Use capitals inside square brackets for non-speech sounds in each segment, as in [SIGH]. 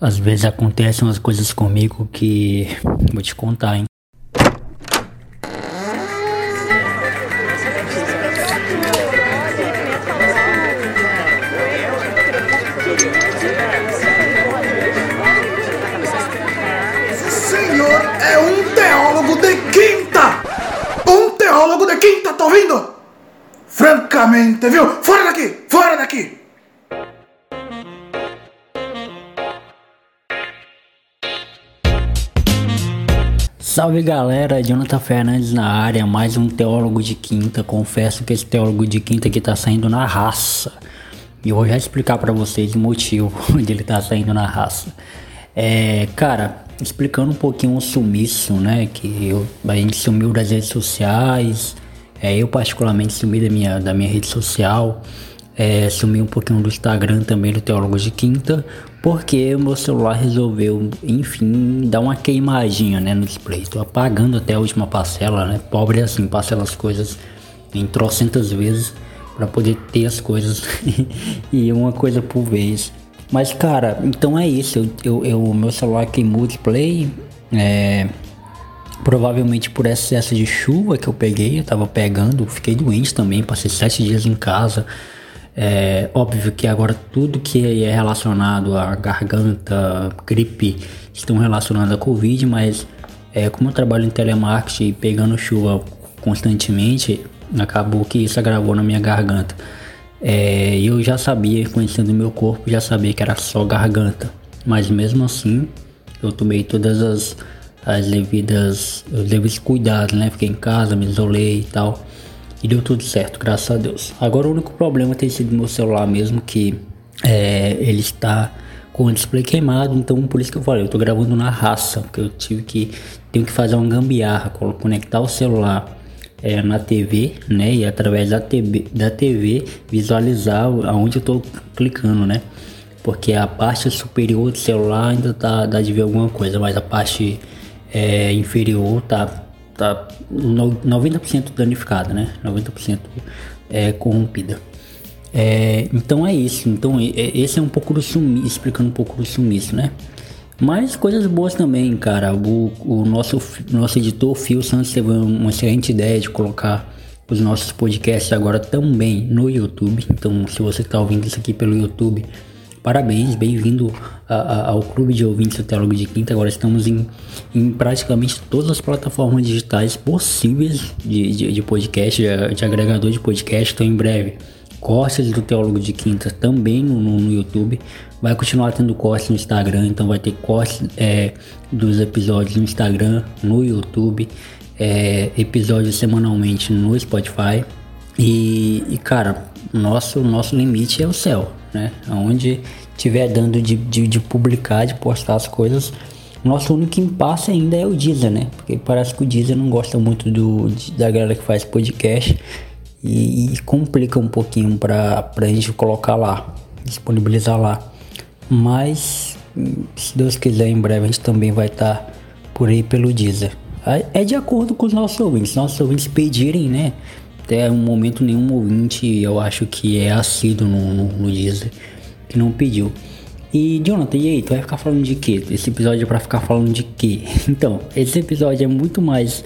Às vezes acontecem umas coisas comigo que vou te contar, hein? Salve galera, Jonathan Fernandes na área, mais um teólogo de quinta. Confesso que esse teólogo de quinta aqui tá saindo na raça. E eu vou já explicar para vocês o motivo [LAUGHS] de ele tá saindo na raça. É, cara, explicando um pouquinho o sumiço, né? Que eu, a gente sumiu das redes sociais. É, eu particularmente sumi da minha, da minha rede social. É, sumi um pouquinho do Instagram também do Teólogo de Quinta, porque meu celular resolveu, enfim, dar uma queimadinha né, no display. Estou apagando até a última parcela, né? Pobre assim, parcela as coisas em trocentas vezes para poder ter as coisas [LAUGHS] e uma coisa por vez. Mas cara, então é isso. Eu, eu, eu meu celular queimou o display. É, provavelmente por excesso de chuva que eu peguei, eu tava pegando, fiquei doente também, passei sete dias em casa. É óbvio que agora tudo que é relacionado à garganta, gripe, estão relacionados à Covid, mas é, como eu trabalho em telemarketing pegando chuva constantemente, acabou que isso agravou na minha garganta. É, eu já sabia, conhecendo meu corpo, já sabia que era só garganta, mas mesmo assim eu tomei todas as, as devidas, os devidos cuidados, né? Fiquei em casa, me isolei e tal. E deu tudo certo, graças a Deus. Agora o único problema tem sido meu celular mesmo, que é, ele está com o display queimado, então por isso que eu falei, eu tô gravando na raça, porque eu tive que tenho que fazer uma gambiarra, conectar o celular é, na TV, né, e através da TV, da TV visualizar aonde eu tô clicando, né? Porque a parte superior do celular ainda tá dá de ver alguma coisa, mas a parte é, inferior tá tá 90% danificada, né? 90% é, corrompida. É, então é isso. Então esse é um pouco do sumiço, explicando um pouco do sumiço, né? Mas coisas boas também, cara. O, o nosso, nosso editor Phil Santos teve uma excelente ideia de colocar os nossos podcasts agora também no YouTube. Então, se você está ouvindo isso aqui pelo YouTube, Parabéns, bem-vindo ao Clube de Ouvintes do Teólogo de Quinta. Agora estamos em, em, praticamente todas as plataformas digitais possíveis de, de, de podcast, de, de, agregador de podcast. Então, em breve, cortes do Teólogo de Quinta também no, no, no YouTube. Vai continuar tendo cortes no Instagram, então vai ter cortes é, dos episódios no Instagram, no YouTube, é, episódios semanalmente no Spotify. E, e cara, nosso, nosso limite é o céu né? Onde tiver dando de, de, de, publicar, de postar as coisas. Nosso único impasse ainda é o Deezer, né? Porque parece que o Deezer não gosta muito do, de, da galera que faz podcast e, e, complica um pouquinho pra, pra gente colocar lá, disponibilizar lá. Mas, se Deus quiser, em breve a gente também vai estar tá por aí pelo Deezer. É de acordo com os nossos ouvintes. Nossos ouvintes pedirem, né? Até um momento nenhum ouvinte, eu acho que é assíduo no, no, no Deezer, que não pediu. E Jonathan, e aí, tu vai ficar falando de quê? Esse episódio é pra ficar falando de quê? [LAUGHS] Então, esse episódio é muito mais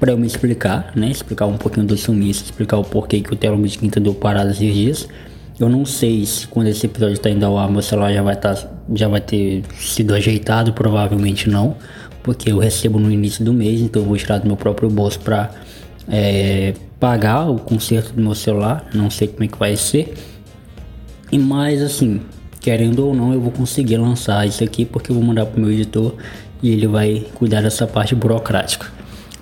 para eu me explicar, né? Explicar um pouquinho do sumiço, explicar o porquê que o Teólogo de Quinta deu parada esses dias. Eu não sei se quando esse episódio tá indo ao ar, meu celular já vai, tá, já vai ter sido ajeitado, provavelmente não, porque eu recebo no início do mês, então eu vou tirar do meu próprio bolso pra é, pagar o conserto do meu celular, não sei como é que vai ser. E mais assim, querendo ou não, eu vou conseguir lançar isso aqui porque eu vou mandar pro meu editor e ele vai cuidar dessa parte burocrática.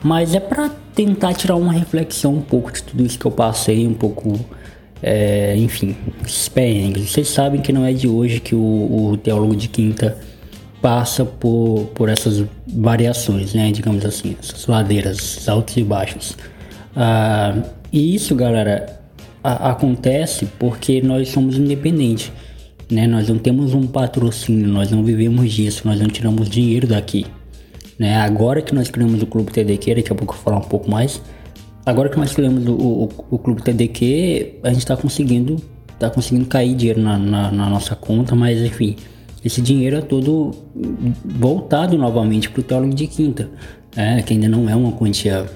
Mas é para tentar tirar uma reflexão um pouco de tudo isso que eu passei, um pouco, é, enfim, perrengues. Vocês sabem que não é de hoje que o, o teólogo de quinta passa por, por essas variações, né? Digamos assim, essas ladeiras, altos e baixos. Ah, e isso, galera, a, acontece porque nós somos independentes, né? Nós não temos um patrocínio, nós não vivemos disso, nós não tiramos dinheiro daqui, né? Agora que nós criamos o Clube TDQ, daqui a pouco eu vou falar um pouco mais. Agora que nós criamos o, o, o Clube TDQ, a gente está conseguindo, tá conseguindo cair dinheiro na, na, na nossa conta, mas enfim, esse dinheiro é todo voltado novamente para o teólogo de quinta, é, que ainda não é uma quantia,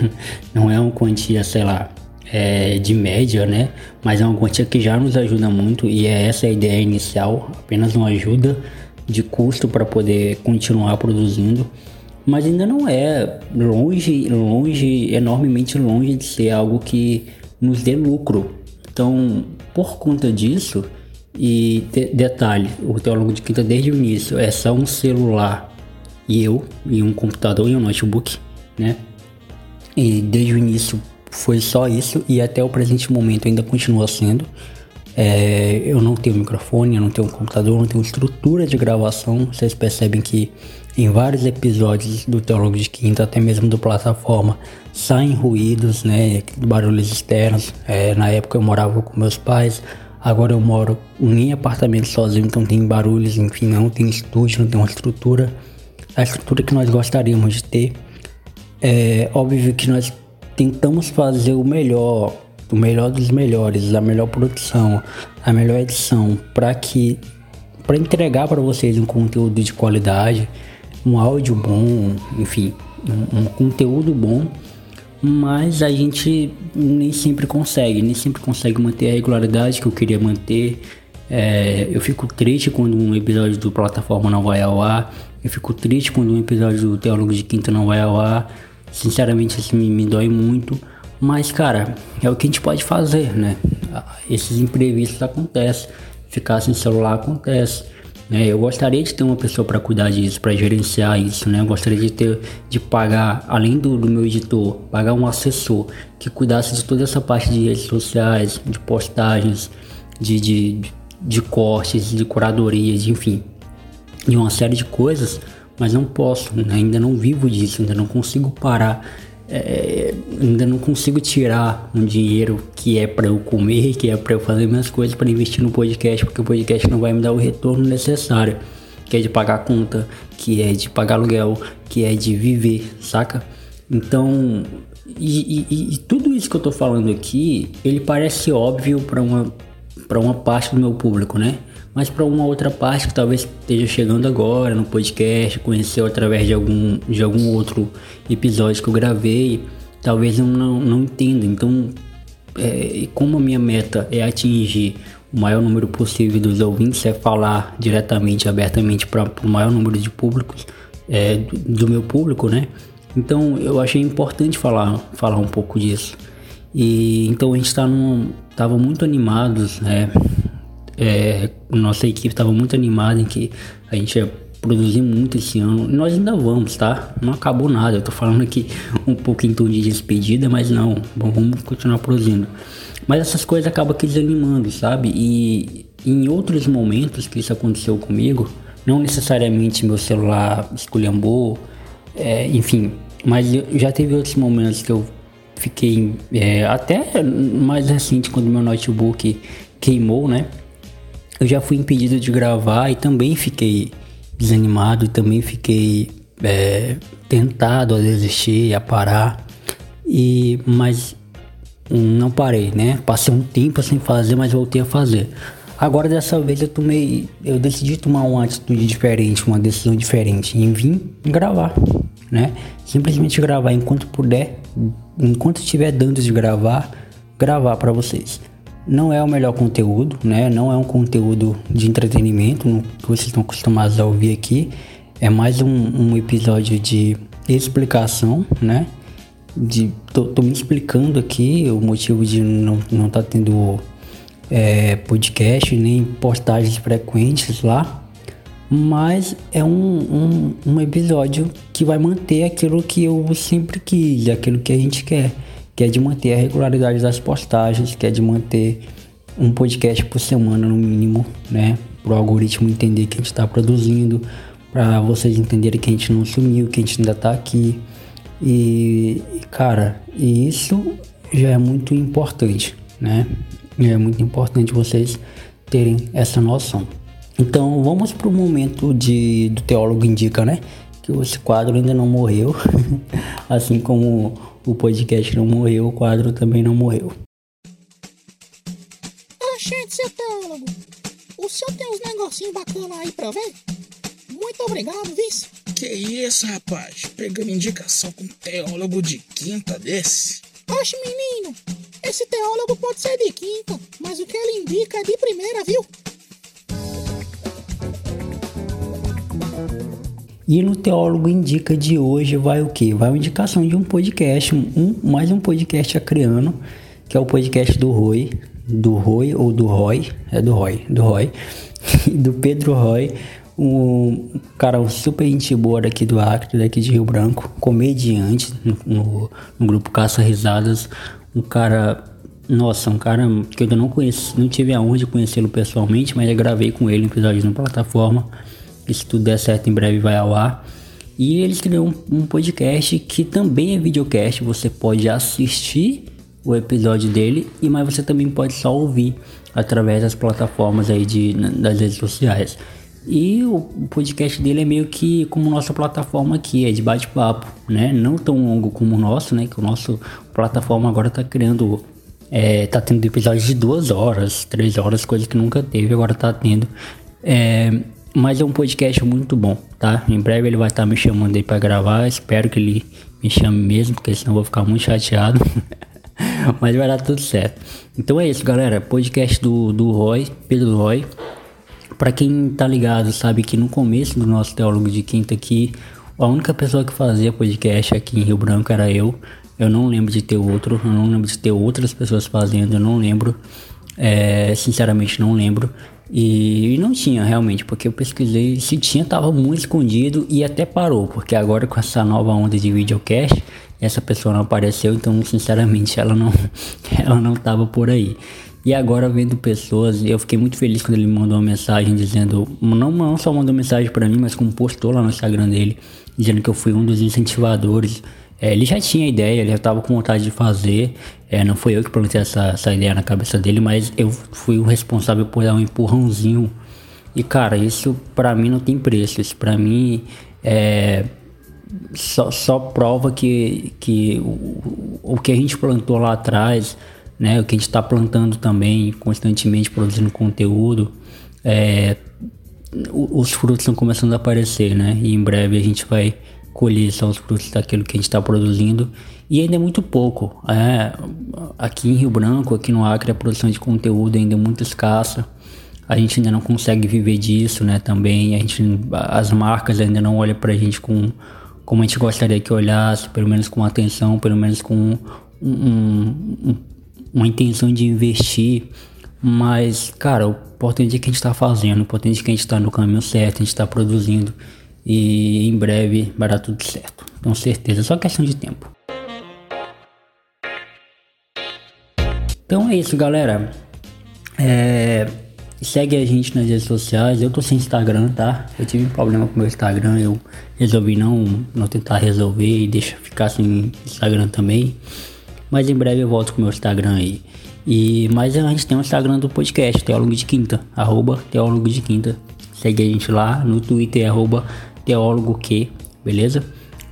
[LAUGHS] não é uma quantia, sei lá, é, de média, né? Mas é uma quantia que já nos ajuda muito e é essa a ideia inicial, apenas uma ajuda de custo para poder continuar produzindo. Mas ainda não é longe, longe, enormemente longe de ser algo que nos dê lucro. Então, por conta disso, e de, detalhe, o teólogo de quinta desde o início é só um celular e eu, e um computador e um notebook, né? E desde o início foi só isso e até o presente momento ainda continua sendo. É, eu não tenho microfone, eu não tenho computador, eu não tenho estrutura de gravação. Vocês percebem que em vários episódios do Teólogo de Quinta, até mesmo do plataforma, saem ruídos, né, barulhos externos. É, na época eu morava com meus pais, agora eu moro em apartamento sozinho, então tem barulhos, enfim, não tem estúdio, não tem uma estrutura, a estrutura que nós gostaríamos de ter. É óbvio que nós tentamos fazer o melhor, o melhor dos melhores, a melhor produção, a melhor edição, para que para entregar para vocês um conteúdo de qualidade, um áudio bom, enfim, um, um, conteúdo bom, mas a gente nem sempre consegue, nem sempre consegue manter a regularidade que eu queria manter. É, eu fico triste quando um episódio do plataforma não vai ao ar, eu fico triste quando um episódio do Teólogo de Quinta não vai ao ar. Sinceramente, isso me, me dói muito. Mas, cara, é o que a gente pode fazer, né? Esses imprevistos acontecem. Ficar sem celular acontece. Né? Eu gostaria de ter uma pessoa para cuidar disso, para gerenciar isso, né? Eu gostaria de ter, de pagar, além do, do, meu editor, pagar um assessor que cuidasse de toda essa parte de redes sociais, de postagens, de, de, de cortes, de curadorias, enfim, de uma série de coisas mas não posso, né? ainda não vivo disso, ainda não consigo parar, é, ainda não consigo tirar um dinheiro que é para eu comer, que é para eu fazer minhas coisas para investir no podcast, porque o podcast não vai me dar o retorno necessário, que é de pagar conta, que é de pagar aluguel, que é de viver, saca? Então, e, e, e tudo isso que eu tô falando aqui, ele parece óbvio para uma para uma parte do meu público, né? Mas para uma outra parte que talvez esteja chegando agora no podcast, conheceu através de algum, de algum outro episódio que eu gravei, talvez eu não, não entenda. Então, é, como a minha meta é atingir o maior número possível dos ouvintes, é falar diretamente, abertamente para o maior número de públicos, é, do, do meu público, né? Então eu achei importante falar, falar um pouco disso. E então a gente num, tava muito animados, né? É, nossa equipe estava muito animada em que a gente ia produzir muito esse ano. Nós ainda vamos, tá? Não acabou nada. Eu tô falando aqui um pouco em tom de despedida, mas não. Bom, vamos continuar produzindo. Mas essas coisas acabam aqui desanimando, sabe? E em outros momentos que isso aconteceu comigo, não necessariamente meu celular esculhambou, é, enfim, mas já teve outros momentos que eu fiquei é, até mais recente quando meu notebook queimou, né? Eu já fui impedido de gravar e também fiquei desanimado e também fiquei é, tentado a desistir, a parar. E mas não parei, né? Passei um tempo sem fazer, mas voltei a fazer. Agora dessa vez eu tomei, eu decidi tomar uma atitude diferente, uma decisão diferente em vir gravar, né? Simplesmente gravar enquanto puder, enquanto estiver dando de gravar, gravar para vocês. Não é o melhor conteúdo, né? Não é um conteúdo de entretenimento que vocês estão acostumados a ouvir aqui. É mais um, um episódio de explicação, né? De, tô, tô, me explicando aqui o motivo de não não tá tendo é, podcast nem postagens frequentes lá, mas é um, um, um episódio que vai manter aquilo que eu sempre quis, aquilo que a gente quer que é de manter a regularidade das postagens, que é de manter um podcast por semana no mínimo, né? Para o algoritmo entender que a gente está produzindo, para vocês entenderem que a gente não sumiu, que a gente ainda está aqui. E, cara, isso já é muito importante, né? É muito importante vocês terem essa noção. Então vamos para o momento de, do teólogo indica, né? Que esse quadro ainda não morreu, [LAUGHS] assim como o podcast não morreu, o quadro também não morreu. Oxente, seu teólogo, o o senhor tem uns negocinhos bacanas aí pra ver? Muito obrigado, vice. Que isso, rapaz? Pegando indicação com um teólogo de quinta desse? Oxe, menino, esse teólogo pode ser de quinta, mas o que ele indica é de primeira, viu? E no Teólogo Indica de hoje vai o que? Vai uma indicação de um podcast, um, mais um podcast acreano, que é o podcast do Roy, do Roy ou do Roy, é do Roy, do Roy, [LAUGHS] do Pedro Roy, um cara um super gente boa daqui do Acre, daqui de Rio Branco, comediante no, no, no grupo Caça Risadas, um cara nossa, um cara que eu não conheci, não tive a honra de conhecê-lo pessoalmente, mas eu gravei com ele episódios na plataforma que se tudo der certo em breve vai ao ar. E eles criaram um, um podcast que também é videocast, você pode assistir o episódio dele, e mas você também pode só ouvir através das plataformas aí de, das redes sociais. E o podcast dele é meio que como nossa plataforma aqui, é de bate-papo, né? Não tão longo como o nosso, né? Que o nosso plataforma agora tá criando, é, tá tendo episódios de duas horas, três horas, coisa que nunca teve, agora tá tendo. É, mas é um podcast muito bom, tá? Em breve ele vai estar me chamando aí para gravar. Espero que ele me chame mesmo, porque senão eu vou ficar muito chateado. [LAUGHS] Mas vai dar tudo certo. Então é isso, galera. Podcast do, do Roy, Pedro Roy. Para quem tá ligado, sabe que no começo do nosso Teólogo de Quinta aqui, a única pessoa que fazia podcast aqui em Rio Branco era eu. Eu não lembro de ter outro, eu não lembro de ter outras pessoas fazendo, eu não lembro. É, sinceramente não lembro. E, não tinha realmente, porque eu pesquisei, se tinha tava muito escondido e até parou, porque agora com essa nova onda de videocast, essa pessoa não apareceu, então sinceramente ela não [LAUGHS] ela não tava por aí. E agora vendo pessoas, eu fiquei muito feliz quando ele mandou uma mensagem dizendo, não, não só mandou mensagem para mim, mas como postou lá no Instagram dele, dizendo que eu fui um dos incentivadores é, ele já tinha ideia, ele já estava com vontade de fazer. É, não foi eu que plantei essa, essa ideia na cabeça dele, mas eu fui o responsável por dar um empurrãozinho. E cara, isso para mim não tem preço. Isso para mim é, só, só prova que, que o, o que a gente plantou lá atrás, né, o que a gente está plantando também, constantemente produzindo conteúdo, é, os frutos estão começando a aparecer, né? E em breve a gente vai colher só os frutos daquilo que a gente está produzindo e ainda é muito pouco. É, aqui em Rio Branco, aqui no Acre, a produção de conteúdo ainda é muito escassa. A gente ainda não consegue viver disso, né? Também a gente, as marcas ainda não olham para a gente com como a gente gostaria que olhasse, pelo menos com atenção, pelo menos com um, um, uma intenção de investir. Mas, cara, o importante é que a gente está fazendo, o importante é que a gente está no caminho certo, a gente está produzindo e em breve vai dar tudo certo. Com certeza, só questão de tempo. Então é isso, galera. É, segue a gente nas redes sociais. Eu tô sem Instagram, tá? Eu tive um problema com meu Instagram. Eu resolvi não, não tentar resolver e deixar ficar sem Instagram também. Mas em breve eu volto com meu Instagram aí. E, mas a gente tem o Instagram do podcast, Teólogo de Quinta, arroba Teólogo de Quinta. Segue a gente lá no Twitter, arroba teólogo que, beleza?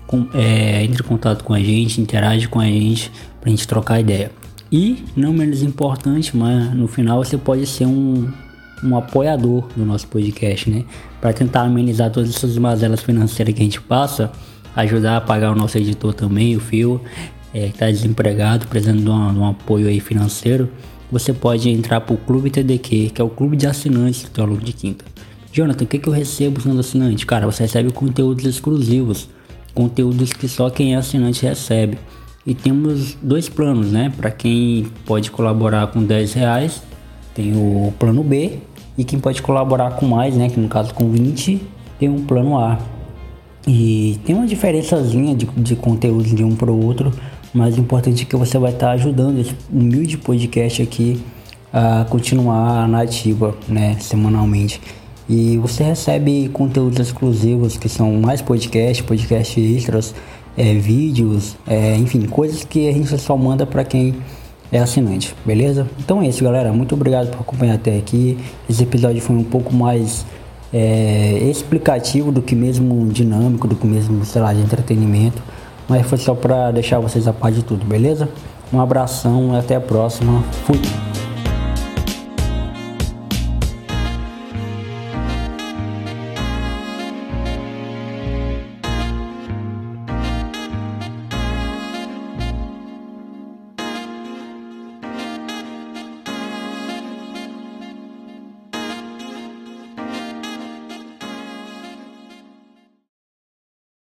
Com, é, entre em contato com a gente, interage com a gente pra gente trocar ideia. E, não menos importante, mas no final você pode ser um, um apoiador do nosso podcast, né? Para tentar amenizar todas essas mazelas financeiras que a gente passa, ajudar a pagar o nosso editor também, o Fio, é, que está desempregado, precisando de um, de um, apoio aí financeiro. Você pode entrar para o Clube TDQ, que é o clube de assinantes do Teólogo de Quinta. Jonathan, o que, que eu recebo sendo assinante? Cara, você recebe conteúdos exclusivos, conteúdos que só quem é assinante recebe. E temos dois planos, né? Para quem pode colaborar com 10 reais, tem o plano B. E quem pode colaborar com mais, né? Que no caso com 20, tem um plano A. E tem uma diferençazinha de, de conteúdo de um para o outro, mas o importante é que você vai estar tá ajudando esse humilde podcast aqui a continuar na ativa, né? Semanalmente. E você recebe conteúdos exclusivos que são mais podcast, podcast extras, é, vídeos, é, enfim, coisas que a gente só manda para quem é assinante, beleza? Então é isso, galera. Muito obrigado por acompanhar até aqui. Esse episódio foi um pouco mais é, explicativo do que mesmo dinâmico, do que mesmo, sei lá, de entretenimento. Mas foi só para deixar vocês a par de tudo, beleza? Um abração e até a próxima. Fui!